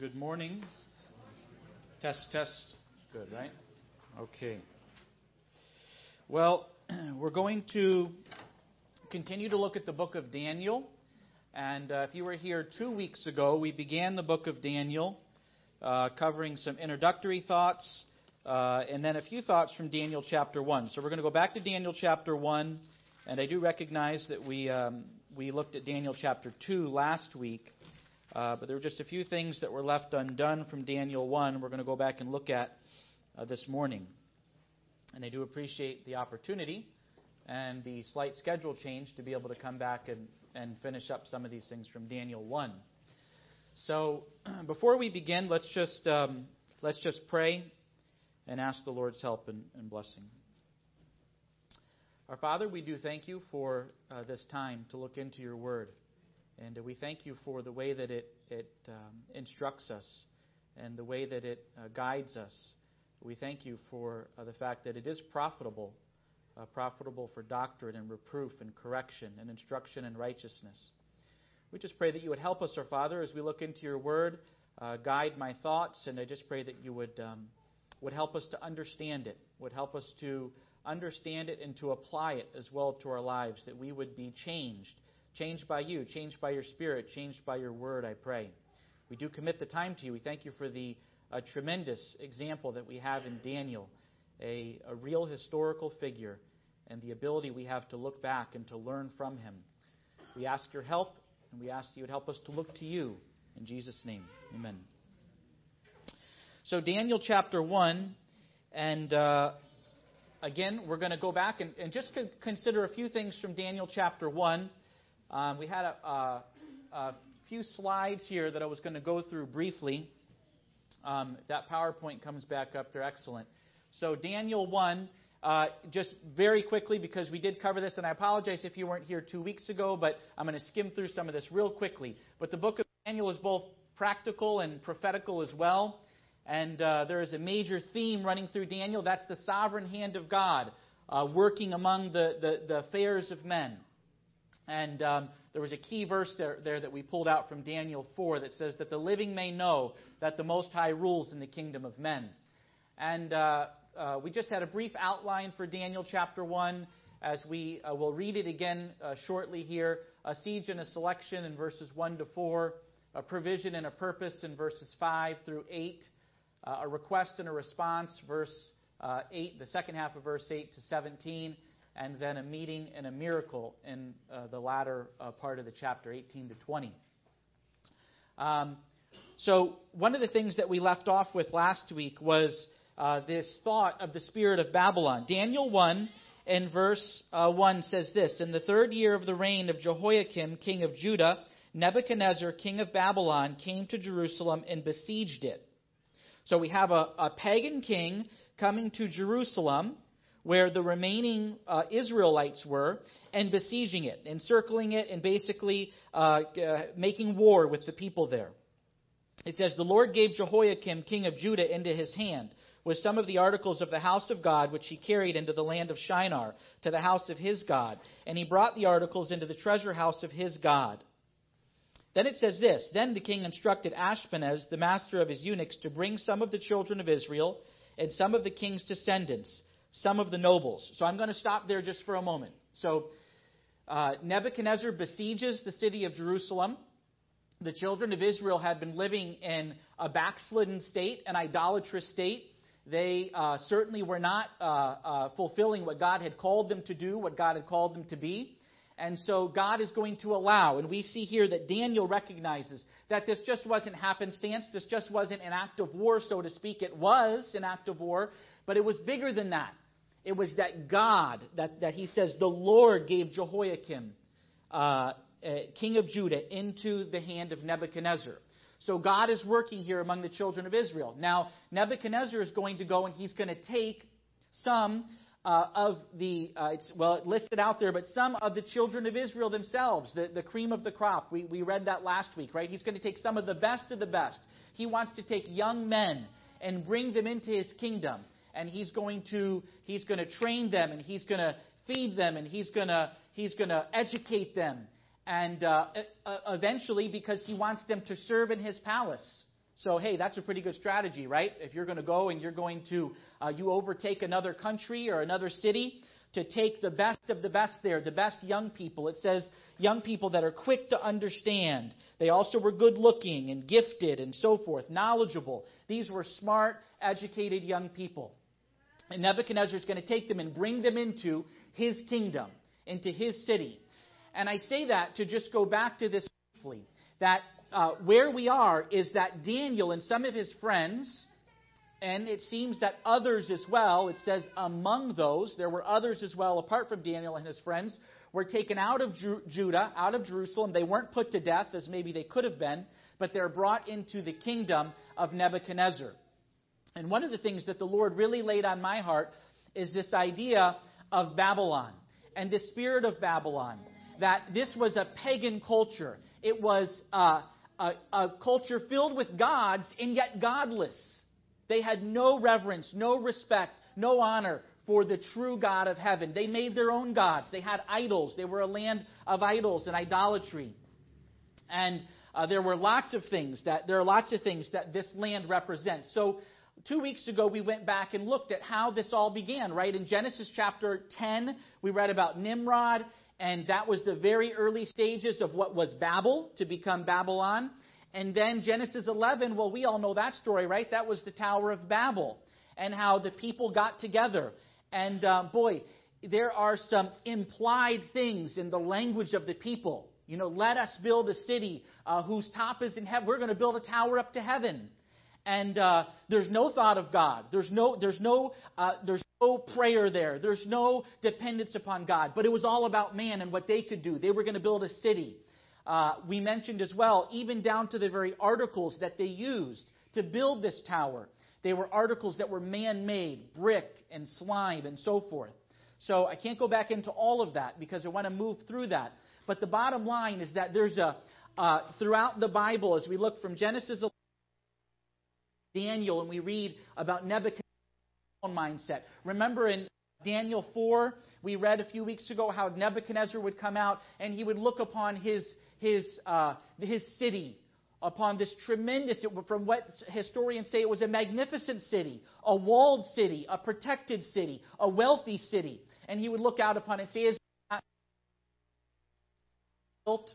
Good morning. Test, test. Good, right? Okay. Well, we're going to continue to look at the book of Daniel. And uh, if you were here two weeks ago, we began the book of Daniel, uh, covering some introductory thoughts uh, and then a few thoughts from Daniel chapter 1. So we're going to go back to Daniel chapter 1. And I do recognize that we, um, we looked at Daniel chapter 2 last week. Uh, but there were just a few things that were left undone from Daniel 1 we're going to go back and look at uh, this morning. And I do appreciate the opportunity and the slight schedule change to be able to come back and, and finish up some of these things from Daniel 1. So before we begin, let's just, um, let's just pray and ask the Lord's help and, and blessing. Our Father, we do thank you for uh, this time to look into your word. And uh, we thank you for the way that it, it um, instructs us and the way that it uh, guides us. We thank you for uh, the fact that it is profitable, uh, profitable for doctrine and reproof and correction and instruction and righteousness. We just pray that you would help us, our Father, as we look into your word, uh, guide my thoughts, and I just pray that you would, um, would help us to understand it, would help us to understand it and to apply it as well to our lives, that we would be changed Changed by you, changed by your spirit, changed by your word, I pray. We do commit the time to you. We thank you for the uh, tremendous example that we have in Daniel, a, a real historical figure, and the ability we have to look back and to learn from him. We ask your help, and we ask you would help us to look to you. In Jesus' name, amen. So, Daniel chapter 1, and uh, again, we're going to go back and, and just consider a few things from Daniel chapter 1. Um, we had a, a, a, few slides here that I was going to go through briefly. Um, that PowerPoint comes back up. They're excellent. So, Daniel 1, uh, just very quickly, because we did cover this, and I apologize if you weren't here two weeks ago, but I'm going to skim through some of this real quickly. But the book of Daniel is both practical and prophetical as well. And uh, there is a major theme running through Daniel. That's the sovereign hand of God uh, working among the, the, the affairs of men. And um, there was a key verse there, there that we pulled out from Daniel 4 that says that the living may know that the Most High rules in the kingdom of men. And uh, uh, we just had a brief outline for Daniel chapter 1 as we uh, will read it again uh, shortly here. A siege and a selection in verses 1 to 4, a provision and a purpose in verses 5 through 8, uh, a request and a response, verse uh, 8, the second half of verse 8 to 17 and then a meeting and a miracle in uh, the latter uh, part of the chapter, 18 to 20. Um, so, one of the things that we left off with last week was uh, this thought of the spirit of Babylon. Daniel 1 in verse uh, 1 says this In the third year of the reign of Jehoiakim, king of Judah, Nebuchadnezzar, king of Babylon, came to Jerusalem and besieged it. So we have a, a pagan king coming to Jerusalem where the remaining uh, Israelites were and besieging it, encircling it, and basically uh, uh, making war with the people there. It says, The Lord gave Jehoiakim, king of Judah, into his hand with some of the articles of the house of God, which he carried into the land of Shinar, to the house of his God. And he brought the articles into the treasure house of his God. Then it says this Then the king instructed Ashpenaz, the master of his eunuchs, to bring some of the children of Israel and some of the king's descendants some of the nobles. So I'm going to stop there just for a moment. So uh, Nebuchadnezzar besieges the city of Jerusalem. The children of Israel had been living in a backslidden state, an idolatrous state. They uh, certainly were not uh, uh fulfilling what God had called them to do, what God had called them to be. And so God is going to allow, and we see here that Daniel recognizes that this just wasn't happenstance, this just wasn't an act of war, so to speak. It was an act of war, but it was bigger than that. It was that God, that, that he says, the Lord gave Jehoiakim, uh, uh, king of Judah, into the hand of Nebuchadnezzar. So God is working here among the children of Israel. Now, Nebuchadnezzar is going to go and he's going to take some uh, of the, uh, it's, well, it listed out there, but some of the children of Israel themselves, the, the cream of the crop. We, we read that last week, right? He's going to take some of the best of the best. He wants to take young men and bring them into his kingdom and he's going to he's going to train them and he's going to feed them and he's going to he's going to educate them and uh, eventually because he wants them to serve in his palace So, hey, that's a pretty good strategy, right? If you're going to go and you're going to, uh, you overtake another country or another city, to take the best of the best there, the best young people. It says young people that are quick to understand. They also were good looking and gifted and so forth, knowledgeable. These were smart, educated young people. And Nebuchadnezzar is going to take them and bring them into his kingdom, into his city. And I say that to just go back to this briefly that uh, where we are is that Daniel and some of his friends and it seems that others as well, it says among those, there were others as well, apart from Daniel and his friends, were taken out of Ju- Judah, out of Jerusalem. They weren't put to death, as maybe they could have been, but they're brought into the kingdom of Nebuchadnezzar. And one of the things that the Lord really laid on my heart is this idea of Babylon and the spirit of Babylon. That this was a pagan culture. It was uh, a, a culture filled with gods and yet godless. They had no reverence, no respect, no honor for the true God of heaven. They made their own gods. They had idols. They were a land of idols and idolatry. And uh, there were lots of things that there are lots of things that this land represents. So two weeks ago we went back and looked at how this all began. Right in Genesis chapter 10, we read about Nimrod, and that was the very early stages of what was Babel to become Babylon. And then Genesis 11, well, we all know that story, right? That was the Tower of Babel and how the people got together. And uh, boy, there are some implied things in the language of the people. You know, let us build a city uh, whose top is in heaven. We're going to build a tower up to heaven. And uh, there's no thought of God. There's no, there's no, uh, there's no prayer there. There's no dependence upon God. But it was all about man and what they could do. They were going to build a city. Uh, we mentioned as well, even down to the very articles that they used to build this tower. They were articles that were man made, brick and slime and so forth. So I can't go back into all of that because I want to move through that. But the bottom line is that there's a, uh, throughout the Bible, as we look from Genesis Daniel and we read about Nebuchadnezzar's mindset. Remember in Daniel 4, we read a few weeks ago how Nebuchadnezzar would come out and he would look upon his, his, uh, his city, upon this tremendous, from what historians say, it was a magnificent city, a walled city, a protected city, a wealthy city. And he would look out upon it and say, Is built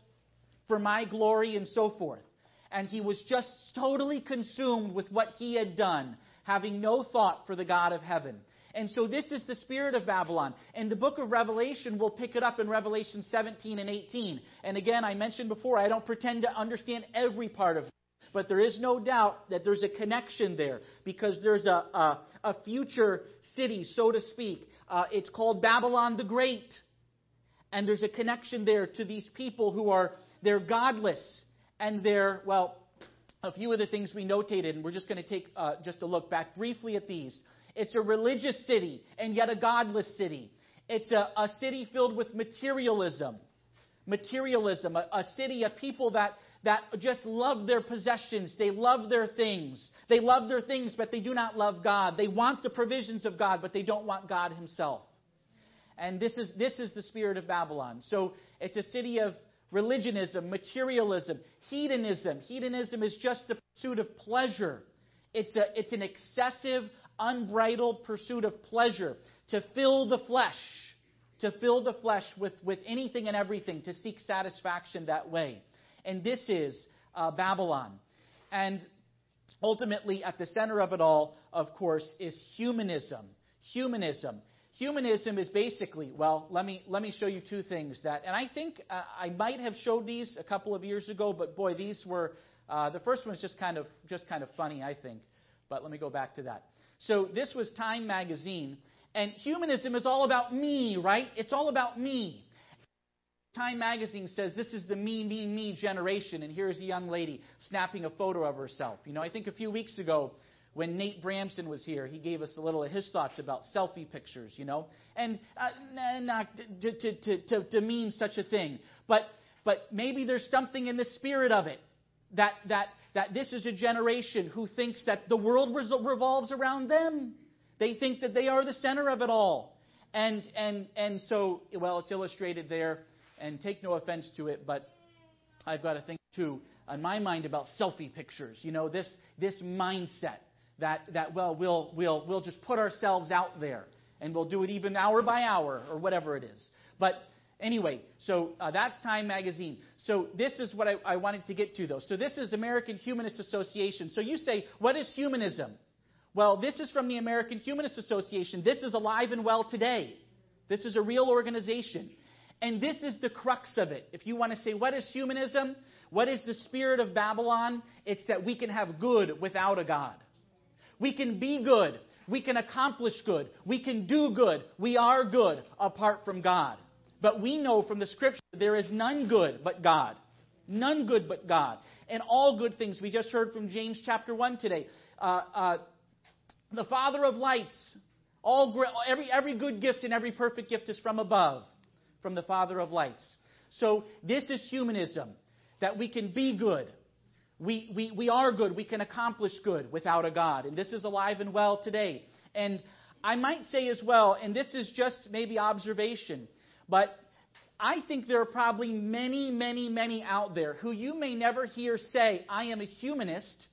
for my glory and so forth. And he was just totally consumed with what he had done, having no thought for the God of heaven. And so this is the spirit of Babylon. And the book of Revelation will pick it up in Revelation 17 and 18. And again, I mentioned before, I don't pretend to understand every part of it. But there is no doubt that there's a connection there because there's a, a, a future city, so to speak. Uh, it's called Babylon the Great. And there's a connection there to these people who are, they're godless. And they're, well, a few of the things we notated, and we're just going to take uh, just a look back briefly at these. It's a religious city and yet a godless city. It's a, a city filled with materialism. Materialism, a, a city, a people that, that just love their possessions. They love their things. They love their things, but they do not love God. They want the provisions of God, but they don't want God Himself. And this is, this is the spirit of Babylon. So it's a city of religionism, materialism, hedonism. Hedonism is just the pursuit of pleasure. It's, a, it's an excessive, unbridled pursuit of pleasure, to fill the flesh, to fill the flesh with, with anything and everything, to seek satisfaction that way. And this is uh, Babylon. And ultimately, at the center of it all, of course, is humanism. Humanism. Humanism is basically, well, let me, let me show you two things that, and I think uh, I might have showed these a couple of years ago, but boy, these were, uh, the first one is just kind of, just kind of funny, I think. But let me go back to that. So this was Time magazine, and humanism is all about me, right? It's all about me. Time magazine says this is the me, me, me generation, and here's a young lady snapping a photo of herself. You know, I think a few weeks ago, when Nate Bramson was here, he gave us a little of his thoughts about selfie pictures, you know, and uh, not to, to, to, to, to mean such a thing, but but maybe there's something in the spirit of it that that that this is a generation who thinks that the world revolves around them. They think that they are the center of it all. And, and, and so, well, it's illustrated there, and take no offense to it, but I've got to think too in my mind, about selfie pictures. You know, this, this mindset that, that well, we'll, we'll, we'll just put ourselves out there and we'll do it even hour by hour or whatever it is. But anyway, so uh, that's Time Magazine. So this is what I, I wanted to get to, though. So this is American Humanist Association. So you say, what is humanism? Well, this is from the American Humanist Association. This is alive and well today. This is a real organization. And this is the crux of it. If you want to say, what is humanism? What is the spirit of Babylon? It's that we can have good without a God. We can be good. We can accomplish good. We can do good. We are good apart from God. But we know from the scripture there is none good but God. None good but God. And all good things. We just heard from James chapter 1 today. Uh, uh, the Father of lights. All, every, every good gift and every perfect gift is from above, from the Father of lights. So this is humanism, that we can be good. We, we, we are good. We can accomplish good without a God. And this is alive and well today. And I might say as well, and this is just maybe observation, but I think there are probably many, many, many out there who you may never hear say, I am a humanist,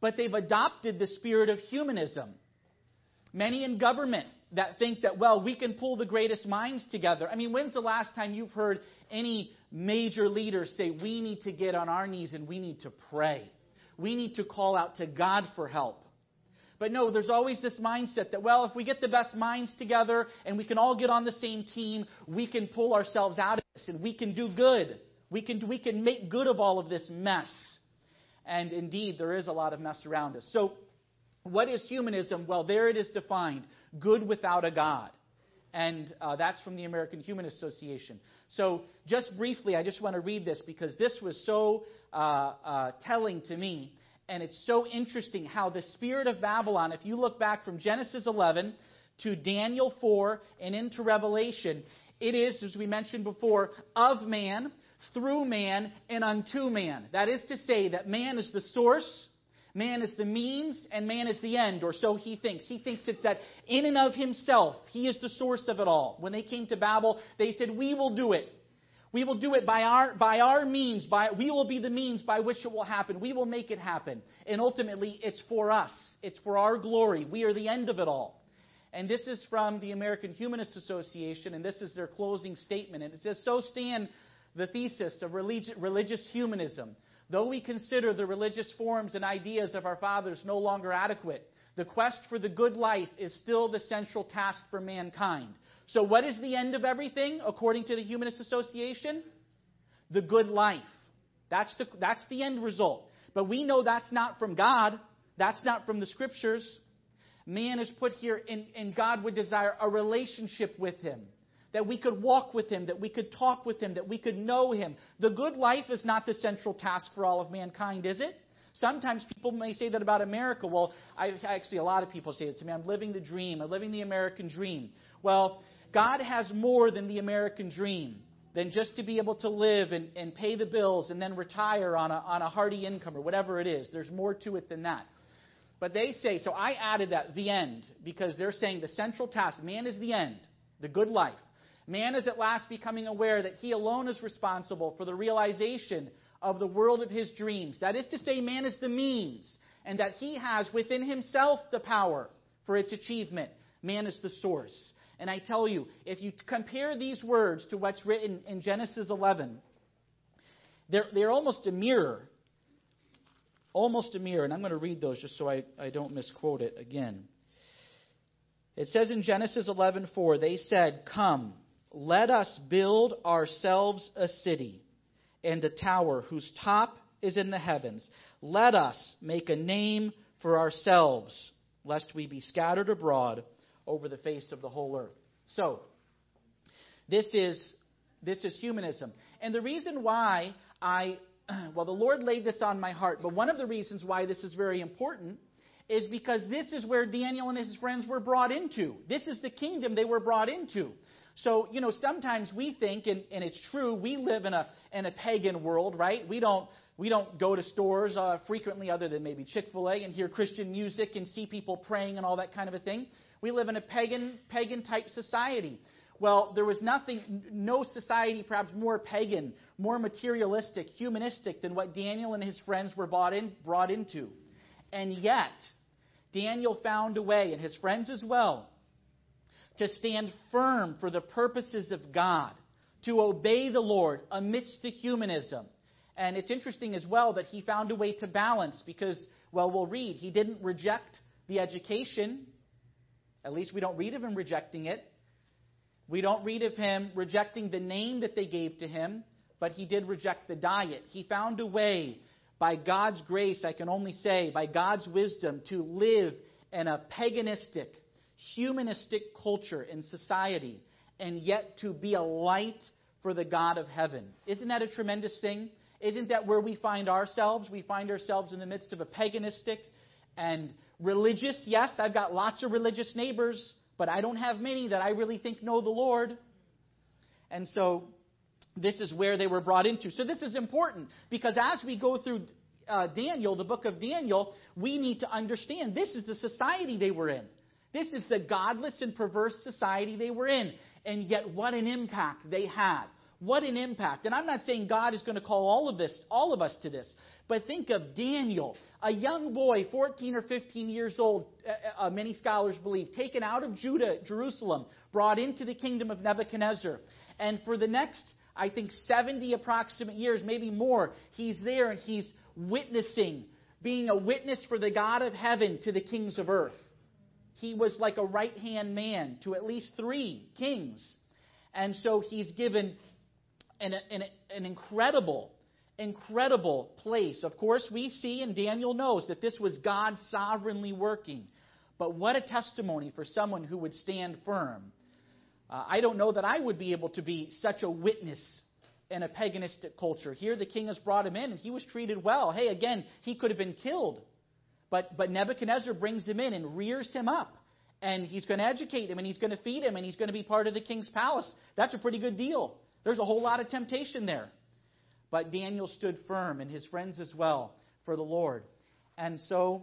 but they've adopted the spirit of humanism. Many in government that think that, well, we can pull the greatest minds together. I mean, when's the last time you've heard any major leaders say, we need to get on our knees and we need to pray? We need to call out to God for help. But no, there's always this mindset that, well, if we get the best minds together and we can all get on the same team, we can pull ourselves out of this and we can do good. We can, we can make good of all of this mess. And indeed, there is a lot of mess around us. So, what is humanism? Well, there it is defined good without a God. And uh, that's from the American Humanist Association. So, just briefly, I just want to read this because this was so uh, uh, telling to me. And it's so interesting how the spirit of Babylon, if you look back from Genesis 11 to Daniel 4 and into Revelation, it is, as we mentioned before, of man, through man, and unto man. That is to say, that man is the source, man is the means, and man is the end, or so he thinks. He thinks it's that in and of himself, he is the source of it all. When they came to Babel, they said, We will do it. We will do it by our, by our means. By, we will be the means by which it will happen. We will make it happen. And ultimately, it's for us. It's for our glory. We are the end of it all. And this is from the American Humanist Association, and this is their closing statement. And it says, So stand the thesis of religious humanism. Though we consider the religious forms and ideas of our fathers no longer adequate, the quest for the good life is still the central task for mankind. So, what is the end of everything, according to the Humanist Association? The good life. That's the, that's the end result. But we know that's not from God, that's not from the Scriptures. Man is put here, and, and God would desire a relationship with Him. That we could walk with Him, that we could talk with Him, that we could know Him. The good life is not the central task for all of mankind, is it? Sometimes people may say that about America. Well, I, actually, a lot of people say it to me. I'm living the dream. I'm living the American dream. Well, God has more than the American dream, than just to be able to live and, and pay the bills and then retire on a, on a hearty income or whatever it is. There's more to it than that. But they say, so I added that, the end, because they're saying the central task, man is the end, the good life. Man is at last becoming aware that he alone is responsible for the realization of the world of his dreams. That is to say, man is the means, and that he has within himself the power for its achievement. Man is the source. And I tell you, if you compare these words to what's written in Genesis 11, they're, they're almost a mirror. Almost a mirror. And I'm going to read those just so I, I don't misquote it again. It says in Genesis 11:4, they said, "Come, let us build ourselves a city and a tower whose top is in the heavens. Let us make a name for ourselves, lest we be scattered abroad over the face of the whole earth. So, this is this is humanism. And the reason why I well the Lord laid this on my heart, but one of the reasons why this is very important is because this is where Daniel and his friends were brought into. This is the kingdom they were brought into. So, you know, sometimes we think, and, and it's true, we live in a, in a pagan world, right? We don't, we don't go to stores uh, frequently other than maybe Chick fil A and hear Christian music and see people praying and all that kind of a thing. We live in a pagan, pagan type society Well, there was nothing, no society perhaps more pagan, more materialistic, humanistic than what Daniel and his friends were brought, in, brought into. And yet, Daniel found a way, and his friends as well, to stand firm for the purposes of God, to obey the Lord amidst the humanism. And it's interesting as well that he found a way to balance because, well, we'll read, he didn't reject the education. At least we don't read of him rejecting it. We don't read of him rejecting the name that they gave to him, but he did reject the diet. He found a way, by God's grace, I can only say, by God's wisdom, to live in a paganistic, humanistic culture in society, and yet to be a light for the God of heaven. Isn't that a tremendous thing? Isn't that where we find ourselves? We find ourselves in the midst of a paganistic and religious. Yes, I've got lots of religious neighbors but I don't have many that I really think know the Lord. And so this is where they were brought into. So this is important because as we go through uh, Daniel, the book of Daniel, we need to understand this is the society they were in. This is the godless and perverse society they were in. And yet, what an impact they had. What an impact. And I'm not saying God is going to call all of this, all of us to this, but think of Daniel, a young boy, 14 or 15 years old, uh, uh, many scholars believe, taken out of Judah, Jerusalem, brought into the kingdom of Nebuchadnezzar. And for the next, I think, 70 approximate years, maybe more, he's there and he's witnessing, being a witness for the God of heaven to the kings of earth. He was like a right hand man to at least three kings. And so he's given an, an, an incredible incredible place. Of course, we see, and Daniel knows, that this was God sovereignly working. But what a testimony for someone who would stand firm. Uh, I don't know that I would be able to be such a witness in a paganistic culture. Here, the king has brought him in, and he was treated well. Hey, again, he could have been killed. But, but Nebuchadnezzar brings him in and rears him up. And he's going to educate him, and he's going to feed him, and he's going to be part of the king's palace. That's a pretty good deal. There's a whole lot of temptation there. But Daniel stood firm, and his friends as well, for the Lord. And so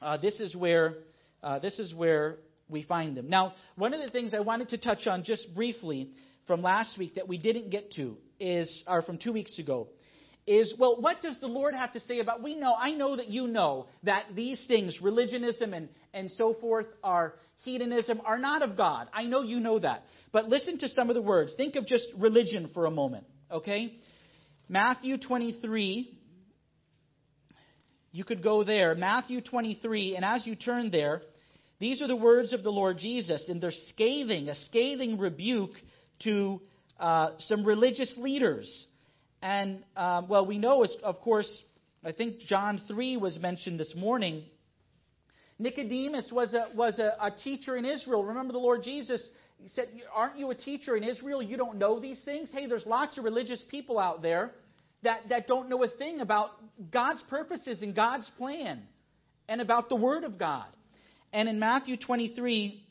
uh, this is where uh, this is where we find them. Now, one of the things I wanted to touch on just briefly from last week that we didn't get to is, or from two weeks ago, is well, what does the Lord have to say about? We know, I know that you know that these things, religionism and and so forth, are hedonism, are not of God. I know you know that. But listen to some of the words. Think of just religion for a moment, okay? Matthew 23. You could go there. Matthew 23. And as you turn there, these are the words of the Lord Jesus, and they're scathing, a scathing rebuke to uh, some religious leaders. And, um, well, we know, of course, I think John 3 was mentioned this morning. Nicodemus was a, was a, a teacher in Israel. Remember the Lord Jesus said, Aren't you a teacher in Israel? You don't know these things? Hey, there's lots of religious people out there that, that don't know a thing about God's purposes and God's plan and about the Word of God. And in Matthew 23,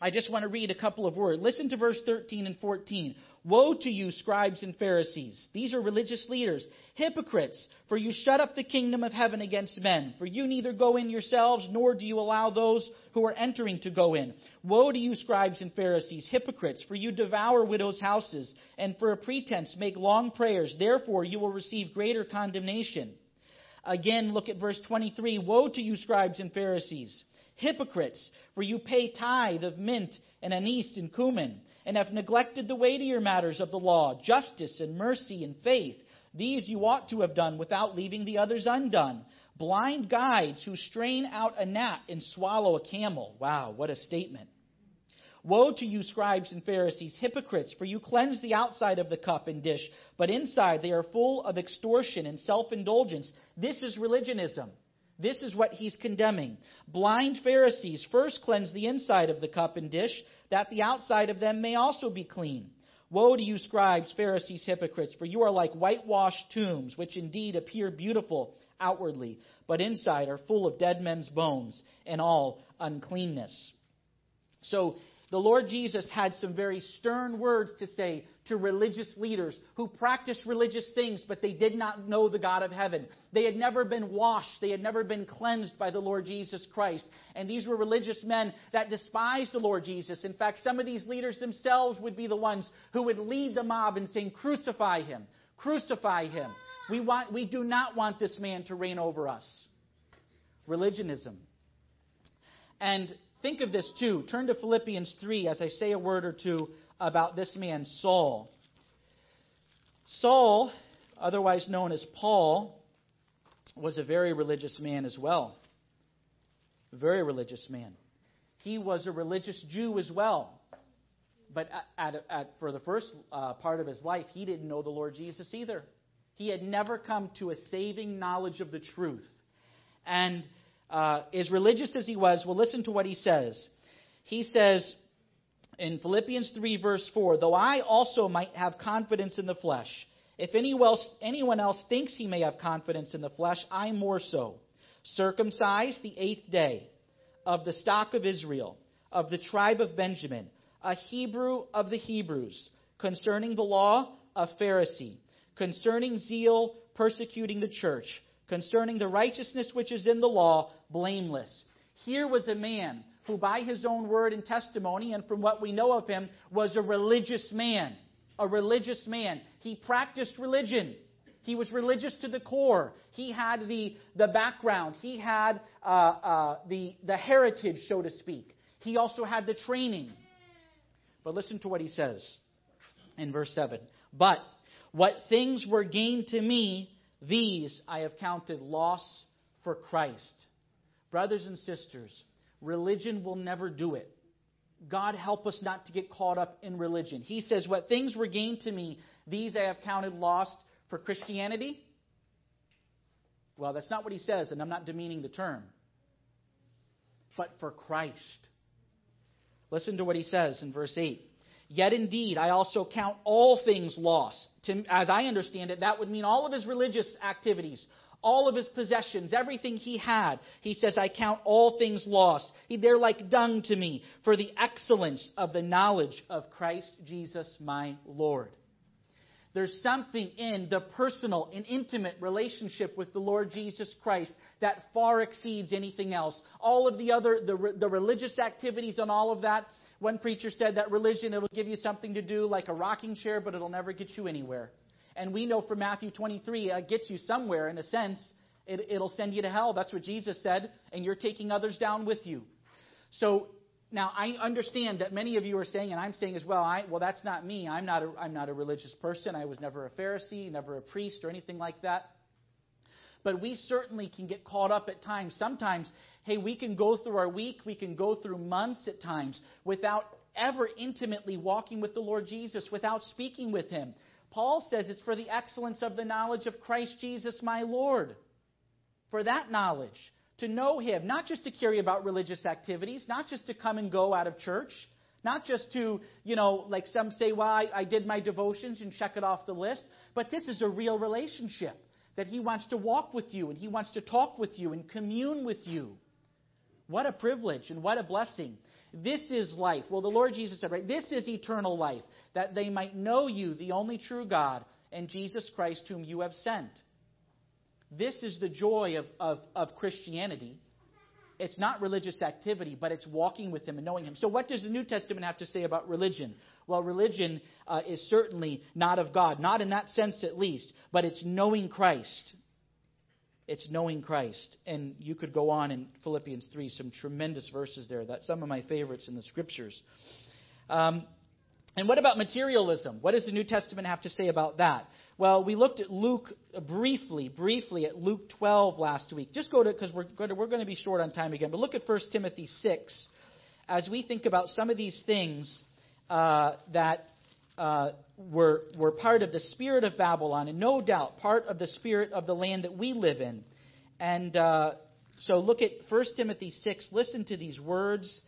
I just want to read a couple of words. Listen to verse 13 and 14. Woe to you, scribes and Pharisees! These are religious leaders, hypocrites, for you shut up the kingdom of heaven against men. For you neither go in yourselves, nor do you allow those who are entering to go in. Woe to you, scribes and Pharisees, hypocrites, for you devour widows' houses, and for a pretense make long prayers. Therefore you will receive greater condemnation. Again, look at verse 23. Woe to you, scribes and Pharisees! Hypocrites, for you pay tithe of mint and anise and cumin, and have neglected the weightier matters of the law, justice and mercy and faith. These you ought to have done without leaving the others undone. Blind guides who strain out a gnat and swallow a camel. Wow, what a statement. Woe to you, scribes and Pharisees, hypocrites, for you cleanse the outside of the cup and dish, but inside they are full of extortion and self indulgence. This is religionism. This is what he's condemning. Blind Pharisees, first cleanse the inside of the cup and dish, that the outside of them may also be clean. Woe to you, scribes, Pharisees, hypocrites, for you are like whitewashed tombs, which indeed appear beautiful outwardly, but inside are full of dead men's bones and all uncleanness. So the Lord Jesus had some very stern words to say to religious leaders who practiced religious things, but they did not know the God of heaven. They had never been washed, they had never been cleansed by the Lord Jesus Christ. And these were religious men that despised the Lord Jesus. In fact, some of these leaders themselves would be the ones who would lead the mob in saying, Crucify him, crucify him. We, want, we do not want this man to reign over us. Religionism. And Think of this too. Turn to Philippians 3 as I say a word or two about this man, Saul. Saul, otherwise known as Paul, was a very religious man as well. A very religious man. He was a religious Jew as well. But at, at, at, for the first uh, part of his life, he didn't know the Lord Jesus either. He had never come to a saving knowledge of the truth. And uh, as religious as he was, well, listen to what he says. He says in Philippians 3, verse 4 Though I also might have confidence in the flesh, if anyone else thinks he may have confidence in the flesh, I more so. Circumcised the eighth day, of the stock of Israel, of the tribe of Benjamin, a Hebrew of the Hebrews, concerning the law, a Pharisee, concerning zeal, persecuting the church concerning the righteousness which is in the law, blameless. Here was a man who, by his own word and testimony, and from what we know of him, was a religious man. A religious man. He practiced religion. He was religious to the core. He had the, the background. He had uh, uh, the, the heritage, so to speak. He also had the training. But listen to what he says in verse 7. But what things were gained to me, these I have counted loss for Christ. Brothers and sisters, religion will never do it. God help us not to get caught up in religion. He says, What things were gained to me, these I have counted lost for Christianity. Well, that's not what he says, and I'm not demeaning the term. But for Christ. Listen to what he says in verse 8. Yet indeed, I also count all things lost. To, as I understand it, that would mean all of his religious activities, all of his possessions, everything he had. He says, I count all things lost. They're like dung to me for the excellence of the knowledge of Christ Jesus my Lord. There's something in the personal and intimate relationship with the Lord Jesus Christ that far exceeds anything else. All of the other, the, the religious activities and all of that, one preacher said that religion, it'll give you something to do like a rocking chair, but it'll never get you anywhere. And we know from Matthew 23, it gets you somewhere in a sense. It, it'll send you to hell. That's what Jesus said. And you're taking others down with you. So now I understand that many of you are saying, and I'm saying as well, I, well, that's not me. I'm not, a, I'm not a religious person. I was never a Pharisee, never a priest, or anything like that. But we certainly can get caught up at times. Sometimes hey, we can go through our week, we can go through months at times without ever intimately walking with the Lord Jesus, without speaking with Him. Paul says it's for the excellence of the knowledge of Christ Jesus my Lord. For that knowledge, to know Him, not just to carry about religious activities, not just to come and go out of church, not just to, you know, like some say, well, I, I did my devotions and check it off the list, but this is a real relationship that He wants to walk with you and He wants to talk with you and commune with you. What a privilege and what a blessing. This is life. Well, the Lord Jesus said, right? This is eternal life, that they might know you, the only true God, and Jesus Christ, whom you have sent. This is the joy of, of, of Christianity. It's not religious activity, but it's walking with Him and knowing Him. So, what does the New Testament have to say about religion? Well, religion uh, is certainly not of God, not in that sense at least, but it's knowing Christ. It's knowing Christ. And you could go on in Philippians 3, some tremendous verses there. That's some of my favorites in the scriptures. Um, and what about materialism? What does the New Testament have to say about that? Well, we looked at Luke briefly, briefly at Luke 12 last week. Just go to, because we're going to, we're going to be short on time again, but look at 1 Timothy 6 as we think about some of these things uh, that uh, were, were part of the spirit of Babylon, and no doubt part of the spirit of the land that we live in. And uh, so look at 1 Timothy 6. Listen to these words.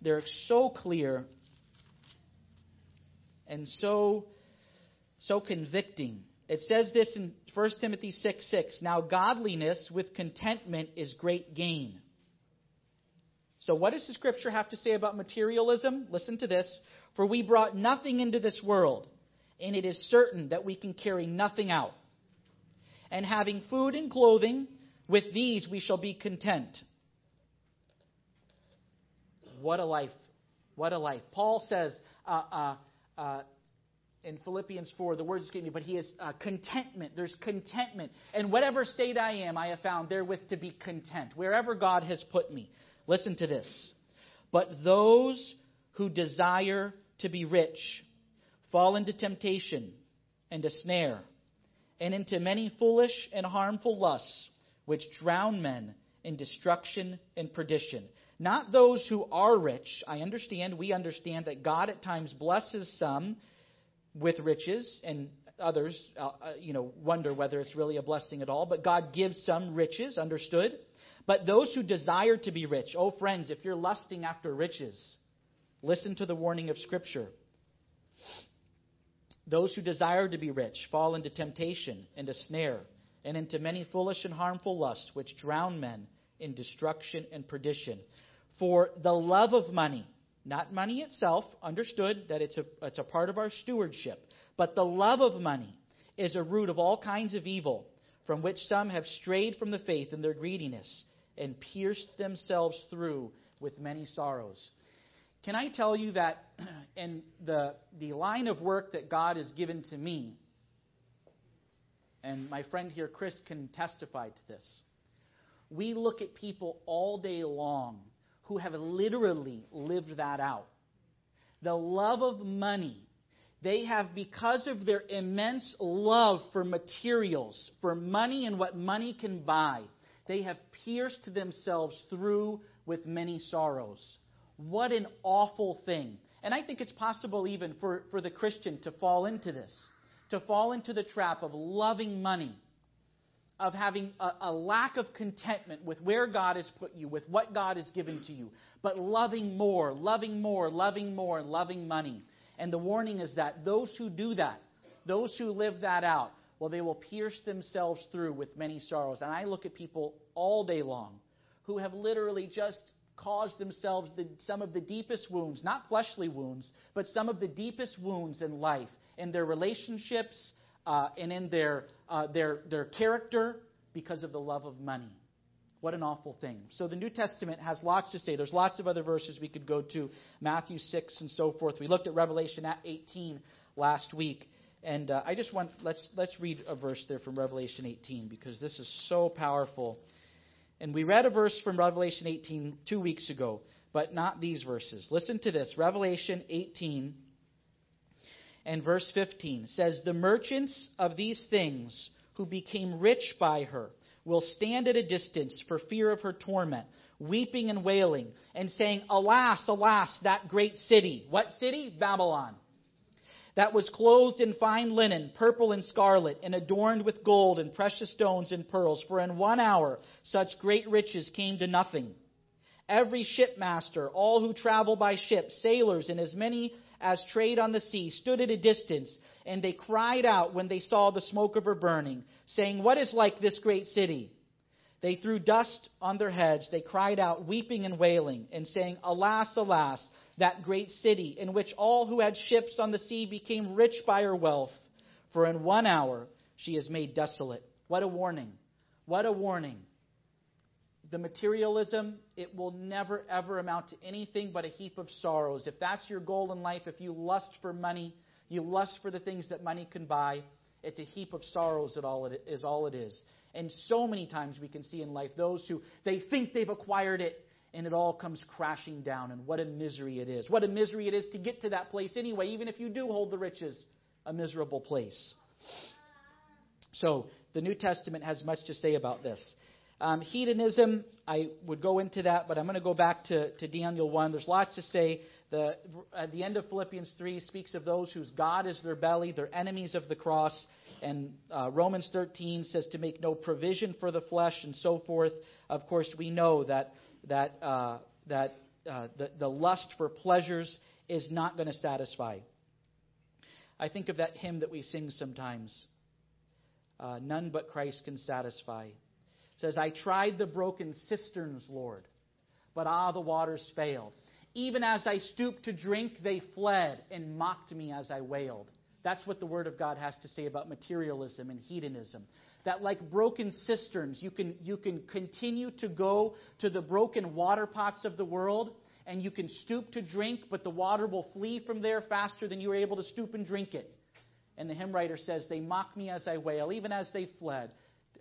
They're so clear and so, so convicting. It says this in 1 Timothy 6 6. Now, godliness with contentment is great gain. So, what does the scripture have to say about materialism? Listen to this. For we brought nothing into this world, and it is certain that we can carry nothing out. And having food and clothing, with these we shall be content. What a life. What a life. Paul says uh, uh, uh, in Philippians 4, the words escape me, but he is uh, contentment. There's contentment. And whatever state I am, I have found therewith to be content, wherever God has put me. Listen to this. But those who desire to be rich fall into temptation and a snare, and into many foolish and harmful lusts, which drown men in destruction and perdition. Not those who are rich. I understand, we understand that God at times blesses some with riches, and others, uh, uh, you know, wonder whether it's really a blessing at all. But God gives some riches, understood. But those who desire to be rich, oh friends, if you're lusting after riches, listen to the warning of Scripture. Those who desire to be rich fall into temptation and a snare, and into many foolish and harmful lusts, which drown men in destruction and perdition. For the love of money, not money itself, understood that it's a, it's a part of our stewardship, but the love of money is a root of all kinds of evil, from which some have strayed from the faith in their greediness and pierced themselves through with many sorrows. Can I tell you that in the, the line of work that God has given to me, and my friend here, Chris, can testify to this, we look at people all day long who have literally lived that out. The love of money they have, because of their immense love for materials, for money and what money can buy, they have pierced themselves through with many sorrows. What an awful thing. And I think it's possible even for, for the Christian to fall into this, to fall into the trap of loving money, of having a, a, lack of contentment with where God has put you, with what God has given to you, but loving more, loving more, loving more, loving money. And the warning is that those who do that, those who live that out, well, they will pierce themselves through with many sorrows. And I look at people all day long who have literally just caused themselves the, some of the deepest wounds, not fleshly wounds, but some of the deepest wounds in life, in their relationships, uh, and in their, uh, their, their character because of the love of money. What an awful thing. So the New Testament has lots to say. There's lots of other verses we could go to, Matthew 6 and so forth. We looked at Revelation 18 last week. And uh, I just want let's let's read a verse there from Revelation 18 because this is so powerful. And we read a verse from Revelation 18 two weeks ago, but not these verses. Listen to this. Revelation 18 and verse 15 says, "The merchants of these things who became rich by her will stand at a distance for fear of her torment, weeping and wailing, and saying, Alas, alas, that great city. What city? Babylon that was clothed in fine linen, purple and scarlet, and adorned with gold and precious stones and pearls, for in one hour such great riches came to nothing. Every shipmaster, all who travel by ship, sailors, and as many as trade on the sea, stood at a distance, and they cried out when they saw the smoke of her burning, saying, What is like this great city? They threw dust on their heads. They cried out, weeping and wailing, and saying, Alas, alas, that great city, in which all who had ships on the sea became rich by her wealth. For in one hour she is made desolate. What a warning! What a warning. The materialism, it will never, ever amount to anything but a heap of sorrows. If that's your goal in life, if you lust for money, you lust for the things that money can buy, it's a heap of sorrows that all it is all it is. And so many times we can see in life those who they think they've acquired it and it all comes crashing down. And what a misery it is. What a misery it is to get to that place anyway, even if you do hold the riches, a miserable place. So, the New Testament has much to say about this. Um, hedonism, I would go into that, but I'm going to go back to, to Daniel 1. There's lots to say. The, at the end of Philippians 3 speaks of those whose God is their belly, they're enemies of the cross. And uh, Romans 13 says to make no provision for the flesh and so forth. Of course, we know that that, uh, that uh, the, the lust for pleasures is not going to satisfy. I think of that hymn that we sing sometimes. Uh, None but Christ can satisfy. It says, I tried the broken cisterns, Lord, but ah, the waters failed. Even as I stooped to drink, they fled and mocked me as I wailed. That's what the Word of God has to say about materialism and hedonism. That, like broken cisterns, you can, you can continue to go to the broken water pots of the world and you can stoop to drink, but the water will flee from there faster than you are able to stoop and drink it. And the hymn writer says, They mock me as I wail, even as they fled.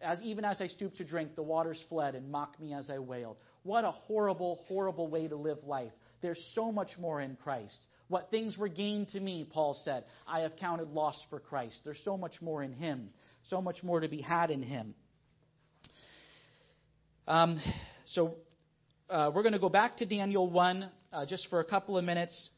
As, even as I stooped to drink, the waters fled and mocked me as I wailed. What a horrible, horrible way to live life. There's so much more in Christ. What things were gained to me, Paul said, I have counted loss for Christ. There's so much more in Him, so much more to be had in Him. Um, so uh, we're going to go back to Daniel 1 uh, just for a couple of minutes.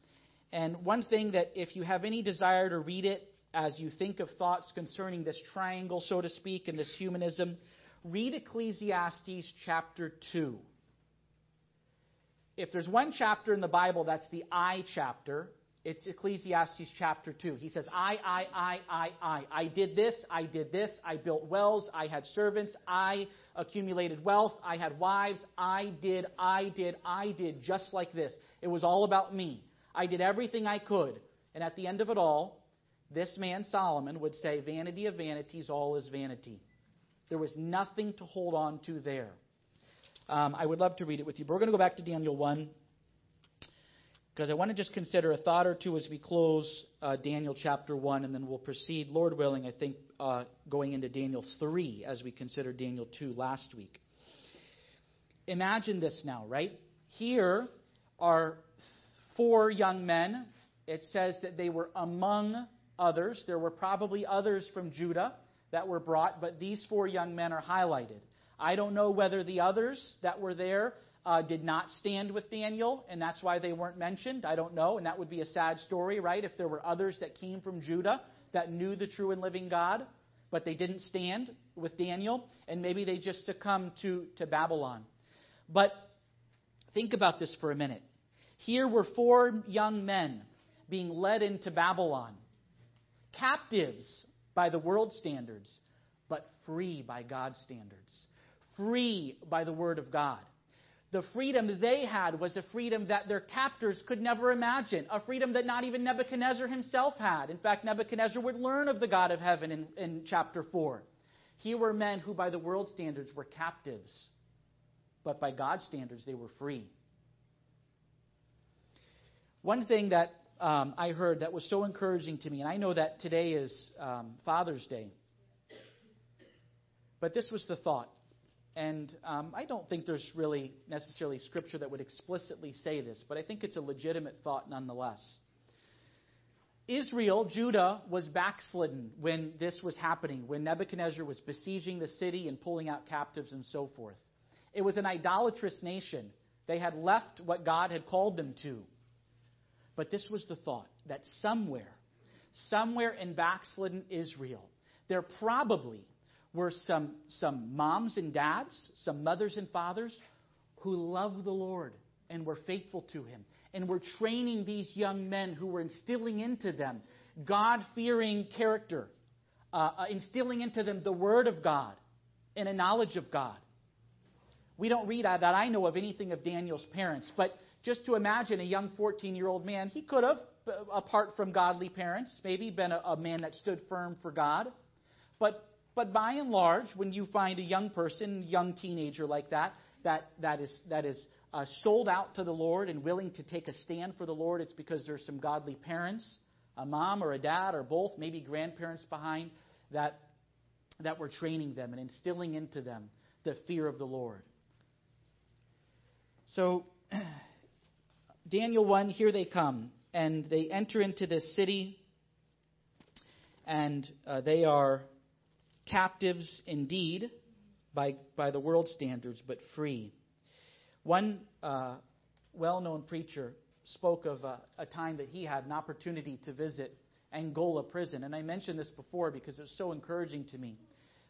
And one thing that, if you have any desire to read it as you think of thoughts concerning this triangle, so to speak, and this humanism, read Ecclesiastes chapter 2 if there's one chapter in the Bible that's the I chapter, it's Ecclesiastes chapter 2. He says, I, I, I, I, I. I did this, I did this, I built wells, I had servants, I accumulated wealth, I had wives, I did, I did, I did, just like this. It was all about me. I did everything I could. And at the end of it all, this man, Solomon, would say, Vanity of vanities, all is vanity. There was nothing to hold on to there. Um, I would love to read it with you. But we're going to go back to Daniel 1 because I want to just consider a thought or two as we close uh, Daniel chapter 1, and then we'll proceed, Lord willing, I think, uh, going into Daniel 3 as we considered Daniel 2 last week. Imagine this now, right? Here are four young men. It says that they were among others. There were probably others from Judah that were brought, but these four young men are highlighted. I don't know whether the others that were there uh, did not stand with Daniel, and that's why they weren't mentioned. I don't know, and that would be a sad story, right? If there were others that came from Judah that knew the true and living God, but they didn't stand with Daniel, and maybe they just succumbed to, to Babylon. But think about this for a minute. Here were four young men being led into Babylon, captives by the world standards, but free by God's standards free by the word of God. The freedom they had was a freedom that their captors could never imagine, a freedom that not even Nebuchadnezzar himself had. In fact, Nebuchadnezzar would learn of the God of heaven in, in chapter 4. Here were men who, by the world standards, were captives, but by God's standards, they were free. One thing that um, I heard that was so encouraging to me, and I know that today is um, Father's Day, but this was the thought. And um, I don't think there's really necessarily scripture that would explicitly say this, but I think it's a legitimate thought nonetheless. Israel, Judah, was backslidden when this was happening, when Nebuchadnezzar was besieging the city and pulling out captives and so forth. It was an idolatrous nation. They had left what God had called them to. But this was the thought that somewhere, somewhere in backslidden Israel, there probably were some, some moms and dads, some mothers and fathers who loved the Lord and were faithful to Him and were training these young men who were instilling into them God fearing character, uh, uh, instilling into them the Word of God and a knowledge of God. We don't read that I know of anything of Daniel's parents, but just to imagine a young 14 year old man, he could have, apart from godly parents, maybe been a, a man that stood firm for God. But but by and large, when you find a young person, young teenager like that, that, that is, that is uh, sold out to the Lord and willing to take a stand for the Lord, it's because there's some godly parents, a mom or a dad or both, maybe grandparents behind, that, that were training them and instilling into them the fear of the Lord. So, Daniel 1, here they come, and they enter into this city, and uh, they are captives indeed by, by the world standards, but free. One uh, well known preacher spoke of a, a, time that he had an opportunity to visit Angola prison. And I mentioned this before because it's so encouraging to me.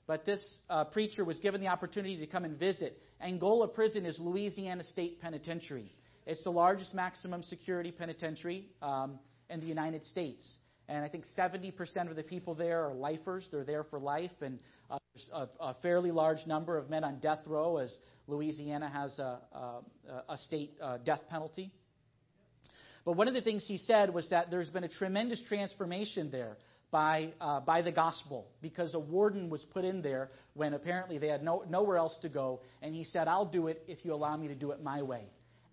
But this uh, preacher was given the opportunity to come and visit. Angola prison is Louisiana State Penitentiary. It's the largest maximum security penitentiary um, in the United States. And I think 70% of the people there are lifers. They're there for life. And uh, a, a, fairly large number of men on death row, as Louisiana has a, a, a state uh, death penalty. But one of the things he said was that there's been a tremendous transformation there by, uh, by the gospel because a warden was put in there when apparently they had no, nowhere else to go. And he said, I'll do it if you allow me to do it my way.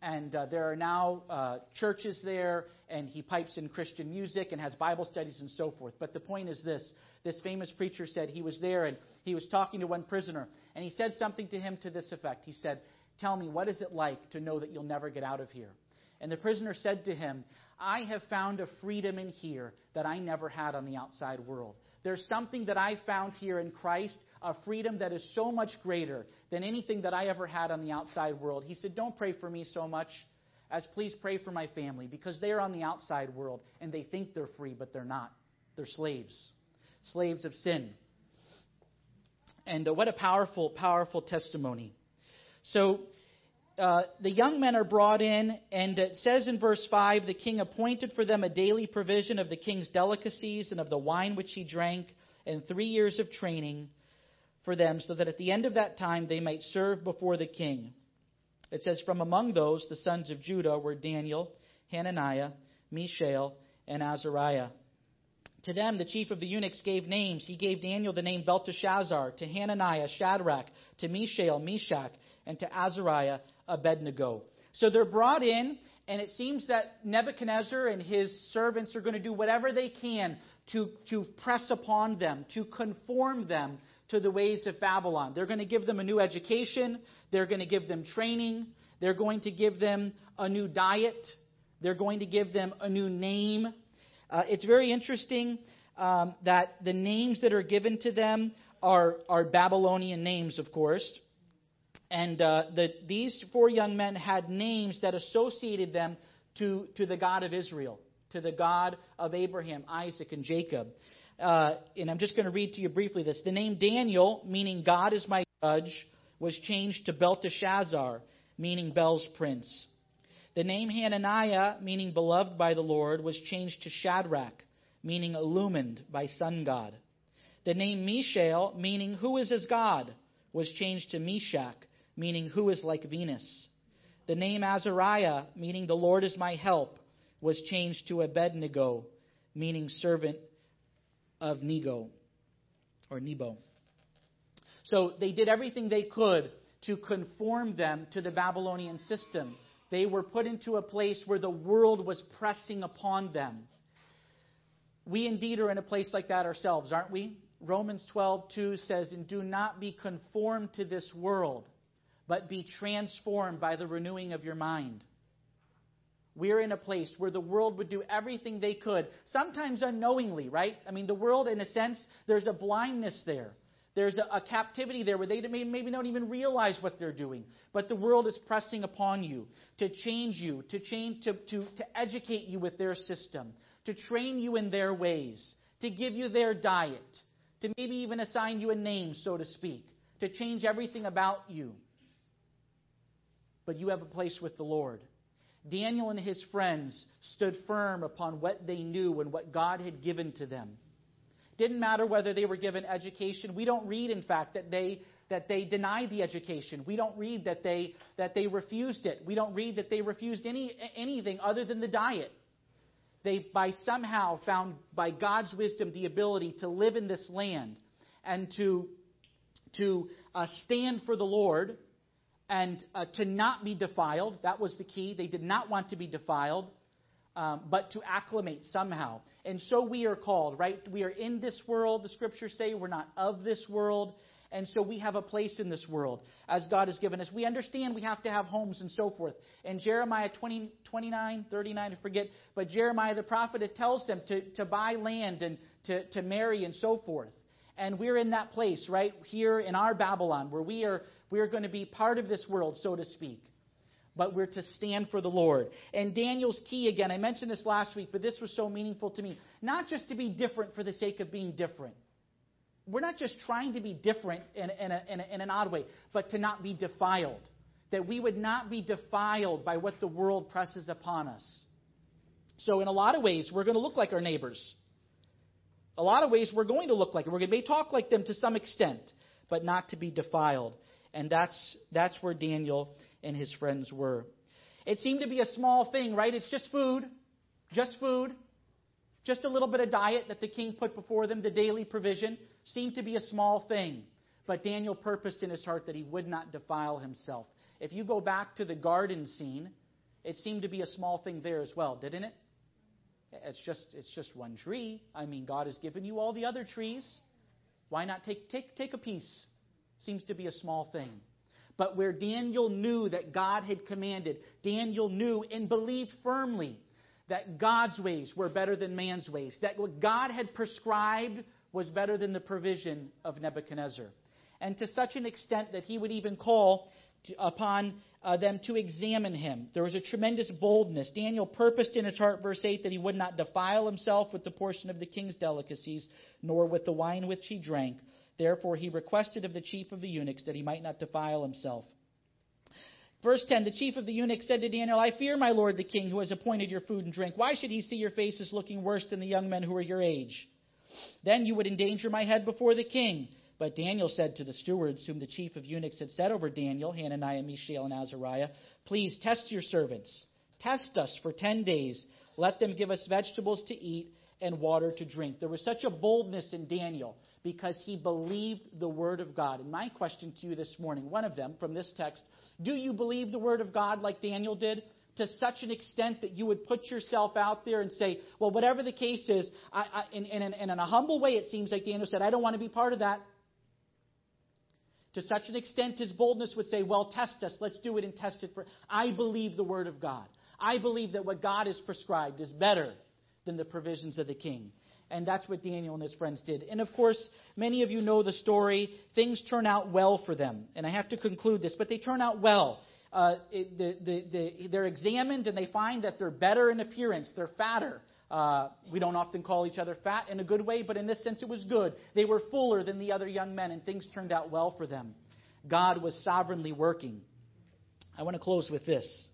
And uh, there are now uh, churches there, and he pipes in Christian music and has Bible studies and so forth. But the point is this this famous preacher said he was there and he was talking to one prisoner, and he said something to him to this effect. He said, Tell me, what is it like to know that you'll never get out of here? And the prisoner said to him, I have found a freedom in here that I never had on the outside world. There's something that I found here in Christ, a freedom that is so much greater than anything that I ever had on the outside world. He said, Don't pray for me so much as please pray for my family because they are on the outside world and they think they're free, but they're not. They're slaves, slaves of sin. And uh, what a powerful, powerful testimony. So, uh, the young men are brought in, and it says in verse 5 the king appointed for them a daily provision of the king's delicacies and of the wine which he drank, and three years of training for them, so that at the end of that time they might serve before the king. It says, From among those, the sons of Judah were Daniel, Hananiah, Mishael, and Azariah. To them, the chief of the eunuchs gave names. He gave Daniel the name Belteshazzar, to Hananiah, Shadrach, to Mishael, Meshach, and to Azariah, Abednego. So they're brought in, and it seems that Nebuchadnezzar and his servants are going to do whatever they can to, to press upon them, to conform them to the ways of Babylon. They're going to give them a new education, they're going to give them training, they're going to give them a new diet, they're going to give them a new name. Uh, it's very interesting um, that the names that are given to them are, are Babylonian names, of course. And uh, the, these four young men had names that associated them to, to the God of Israel, to the God of Abraham, Isaac, and Jacob. Uh, and I'm just going to read to you briefly this. The name Daniel, meaning God is my judge, was changed to Belteshazzar, meaning Bel's prince. The name Hananiah, meaning beloved by the Lord, was changed to Shadrach, meaning illumined by sun God. The name Mishael, meaning who is as God, was changed to Meshach, meaning who is like Venus. The name Azariah, meaning the Lord is my help, was changed to Abednego, meaning servant of Nego or Nebo. So they did everything they could to conform them to the Babylonian system. They were put into a place where the world was pressing upon them. We indeed are in a place like that ourselves, aren't we? Romans 12:2 says, "And do not be conformed to this world, but be transformed by the renewing of your mind. We're in a place where the world would do everything they could, sometimes unknowingly, right? I mean, the world, in a sense, there's a blindness there. There's a, a captivity there where they may, maybe don't even realize what they're doing. But the world is pressing upon you to change you, to, change, to, to, to educate you with their system, to train you in their ways, to give you their diet, to maybe even assign you a name, so to speak, to change everything about you but you have a place with the Lord. Daniel and his friends stood firm upon what they knew and what God had given to them. Didn't matter whether they were given education. We don't read, in fact, that they that they denied the education. We don't read that they that they refused it. We don't read that they refused any anything other than the diet. They by somehow found by God's wisdom the ability to live in this land and to to uh, stand for the Lord and uh, to not be defiled. That was the key. They did not want to be defiled, um, but to acclimate somehow. And so we are called, right? We are in this world, the scriptures say. We're not of this world. And so we have a place in this world as God has given us. We understand we have to have homes and so forth. And Jeremiah 20, 29, 39, I forget, but Jeremiah the prophet, it tells them to, to buy land and to, to marry and so forth. And we're in that place, right, here in our Babylon, where we are we are going to be part of this world, so to speak. But we're to stand for the Lord. And Daniel's key, again, I mentioned this last week, but this was so meaningful to me. Not just to be different for the sake of being different. We're not just trying to be different in, in, a, in, a, in an odd way, but to not be defiled. That we would not be defiled by what the world presses upon us. So, in a lot of ways, we're going to look like our neighbors. a lot of ways we're going to look like it. Going to talk like them to some extent, but not to be defiled. And that's, that's where Daniel and his friends were. It seemed to be a small thing, right? It's just food. Just food. Just a little bit of diet that the king put before them, the daily provision, seemed to be a small thing. But Daniel purposed in his heart that he would not defile himself. If you go back to the garden scene, it seemed to be a small thing there as well, didn't it? It's just, it's just one tree. I mean, God has given you all the other trees. Why not take, take, take a piece? Seems to be a small thing. But where Daniel knew that God had commanded, Daniel knew and believed firmly that God's ways were better than man's ways, that what God had prescribed was better than the provision of Nebuchadnezzar. And to such an extent that he would even call to, upon uh, them to examine him. There was a tremendous boldness. Daniel purposed in his heart, verse 8, that he would not defile himself with the portion of the king's delicacies, nor with the wine which he drank. Therefore, he requested of the chief of the eunuchs that he might not defile himself. Verse 10 The chief of the eunuchs said to Daniel, I fear my lord the king, who has appointed your food and drink. Why should he see your faces looking worse than the young men who are your age? Then you would endanger my head before the king. But Daniel said to the stewards, whom the chief of eunuchs had set over Daniel, Hananiah, Mishael, and Azariah, Please test your servants. Test us for ten days. Let them give us vegetables to eat and water to drink. There was such a boldness in Daniel because he believed the Word of God. And my question to you this morning, one of them from this text, do you believe the Word of God like Daniel did? To such an extent that you would put yourself out there and say, well, whatever the case is, I, I, in, in, in a humble way, it seems like Daniel said, I don't want to be part of that. To such an extent, his boldness would say, Well, test us. Let's do it and test it for. I believe the word of God. I believe that what God has prescribed is better than the provisions of the king. And that's what Daniel and his friends did. And of course, many of you know the story. Things turn out well for them. And I have to conclude this, but they turn out well. Uh, it, the, the, the, they're examined and they find that they're better in appearance, they're fatter, uh, we don't often call each other fat in a good way, but in this sense it was good. They were fuller than the other young men, and things turned out well for them. God was sovereignly working. I want to close with this.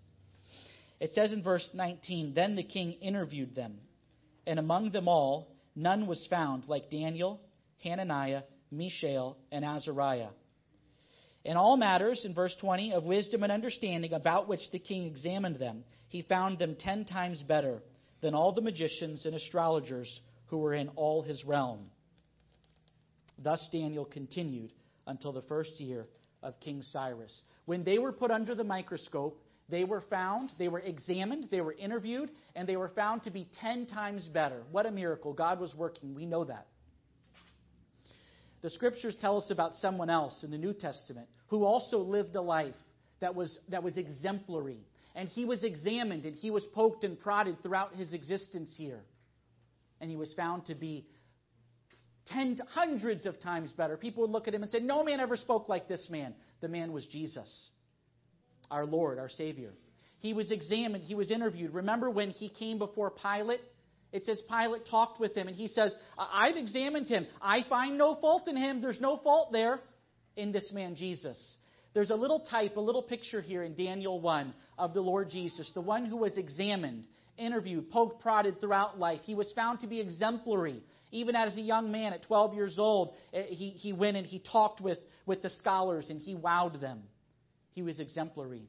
It says in verse 19 Then the king interviewed them, and among them all, none was found like Daniel, Hananiah, Mishael, and Azariah. In all matters, in verse 20, of wisdom and understanding about which the king examined them, he found them ten times better than all the magicians and astrologers who were in all his realm. Thus Daniel continued until the first year of King Cyrus. When they were put under the microscope, they were found, they were examined, they were interviewed, and they were found to be ten times better. What a miracle. God was working. We know that. The scriptures tell us about someone else in the New Testament who also lived a life that was, that was exemplary, and he was examined and he was poked and prodded throughout his existence here. And he was found to be ten, hundreds of times better. People would look at him and say, No man ever spoke like this man. The man was Jesus, our Lord, our Savior. He was examined, he was interviewed. Remember when he came before Pilate? It says Pilate talked with him and he says, I've examined him. I find no fault in him. There's no fault there in this man, Jesus. There's a little type, a little picture here in Daniel 1 of the Lord Jesus, the one who was examined, interviewed, poked, prodded throughout life. He was found to be exemplary. Even as a young man at 12 years old, eh, he, he went and he talked with, with the scholars and he wowed them. He was exemplary.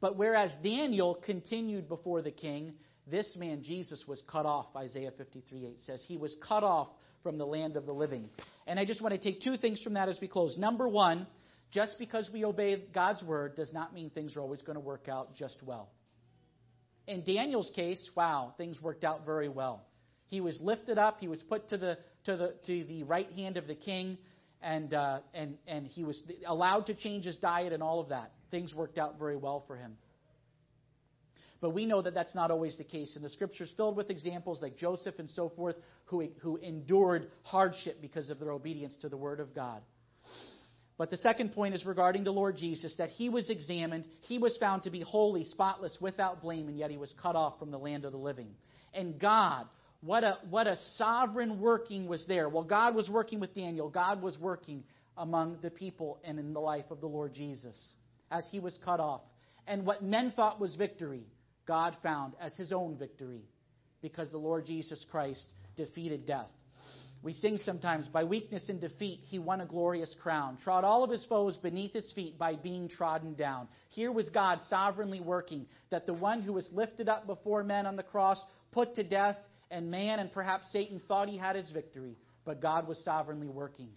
But whereas Daniel continued before the king, this man, Jesus, was cut off, Isaiah 53 8 says. He was cut off from the land of the living. And I just want to take two things from that as we close. Number one, just because we obey God's word does not mean things are always going to work out just well. In Daniel's case, wow, things worked out very well. He was lifted up, he was put to the, to the, to the right hand of the king, and, uh, and, and he was allowed to change his diet and all of that. Things worked out very well for him. But we know that that's not always the case. And the scripture's filled with examples like Joseph and so forth who, who endured hardship because of their obedience to the word of God. But the second point is regarding the Lord Jesus that he was examined, he was found to be holy, spotless, without blame, and yet he was cut off from the land of the living. And God, what a, what a sovereign working was there. Well, God was working with Daniel, God was working among the people and in the life of the Lord Jesus as he was cut off. And what men thought was victory, God found as his own victory because the Lord Jesus Christ defeated death. We sing sometimes, by weakness and defeat, he won a glorious crown, trod all of his foes beneath his feet by being trodden down. Here was God sovereignly working, that the one who was lifted up before men on the cross, put to death, and man and perhaps Satan thought he had his victory, but God was sovereignly working,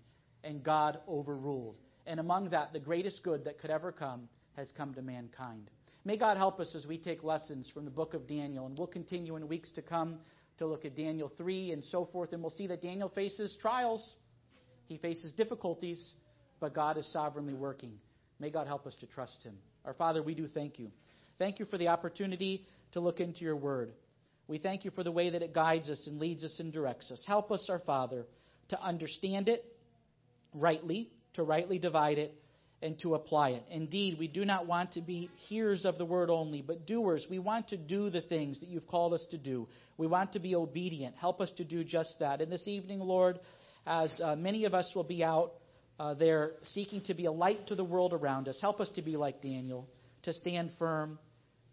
and God overruled. And among that, the greatest good that could ever come has come to mankind. May God help us as we take lessons from the book of Daniel, and we'll continue in weeks to come to look at Daniel 3 and so forth, and we'll see that Daniel faces trials. He faces difficulties, but God is sovereignly working. May God help us to trust Him. Our Father, we do thank you. Thank you for the opportunity to look into your word. We thank you for the way that it guides us and leads us and directs us. Help us, our Father, to understand it rightly, to rightly divide it, and to apply it. Indeed, we do not want to be hearers of the word only, but doers. We want to do the things that you've called us to do. We want to be obedient. Help us to do just that. And this evening, Lord, as uh, many of us will be out uh, there seeking to be a light to the world around us, help us to be like Daniel, to stand firm,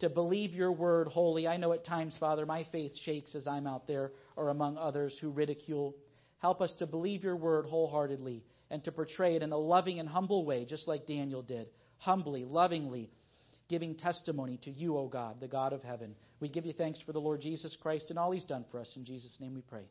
to believe your word wholly. I know at times, Father, my faith shakes as I'm out there or among others who ridicule. Help us to believe your word wholeheartedly and to portray it in a loving and humble way, just like Daniel did. Humbly, lovingly, giving testimony to you, O God, the God of heaven. We give you thanks for the Lord Jesus Christ and all he's done for us. In Jesus' name we pray.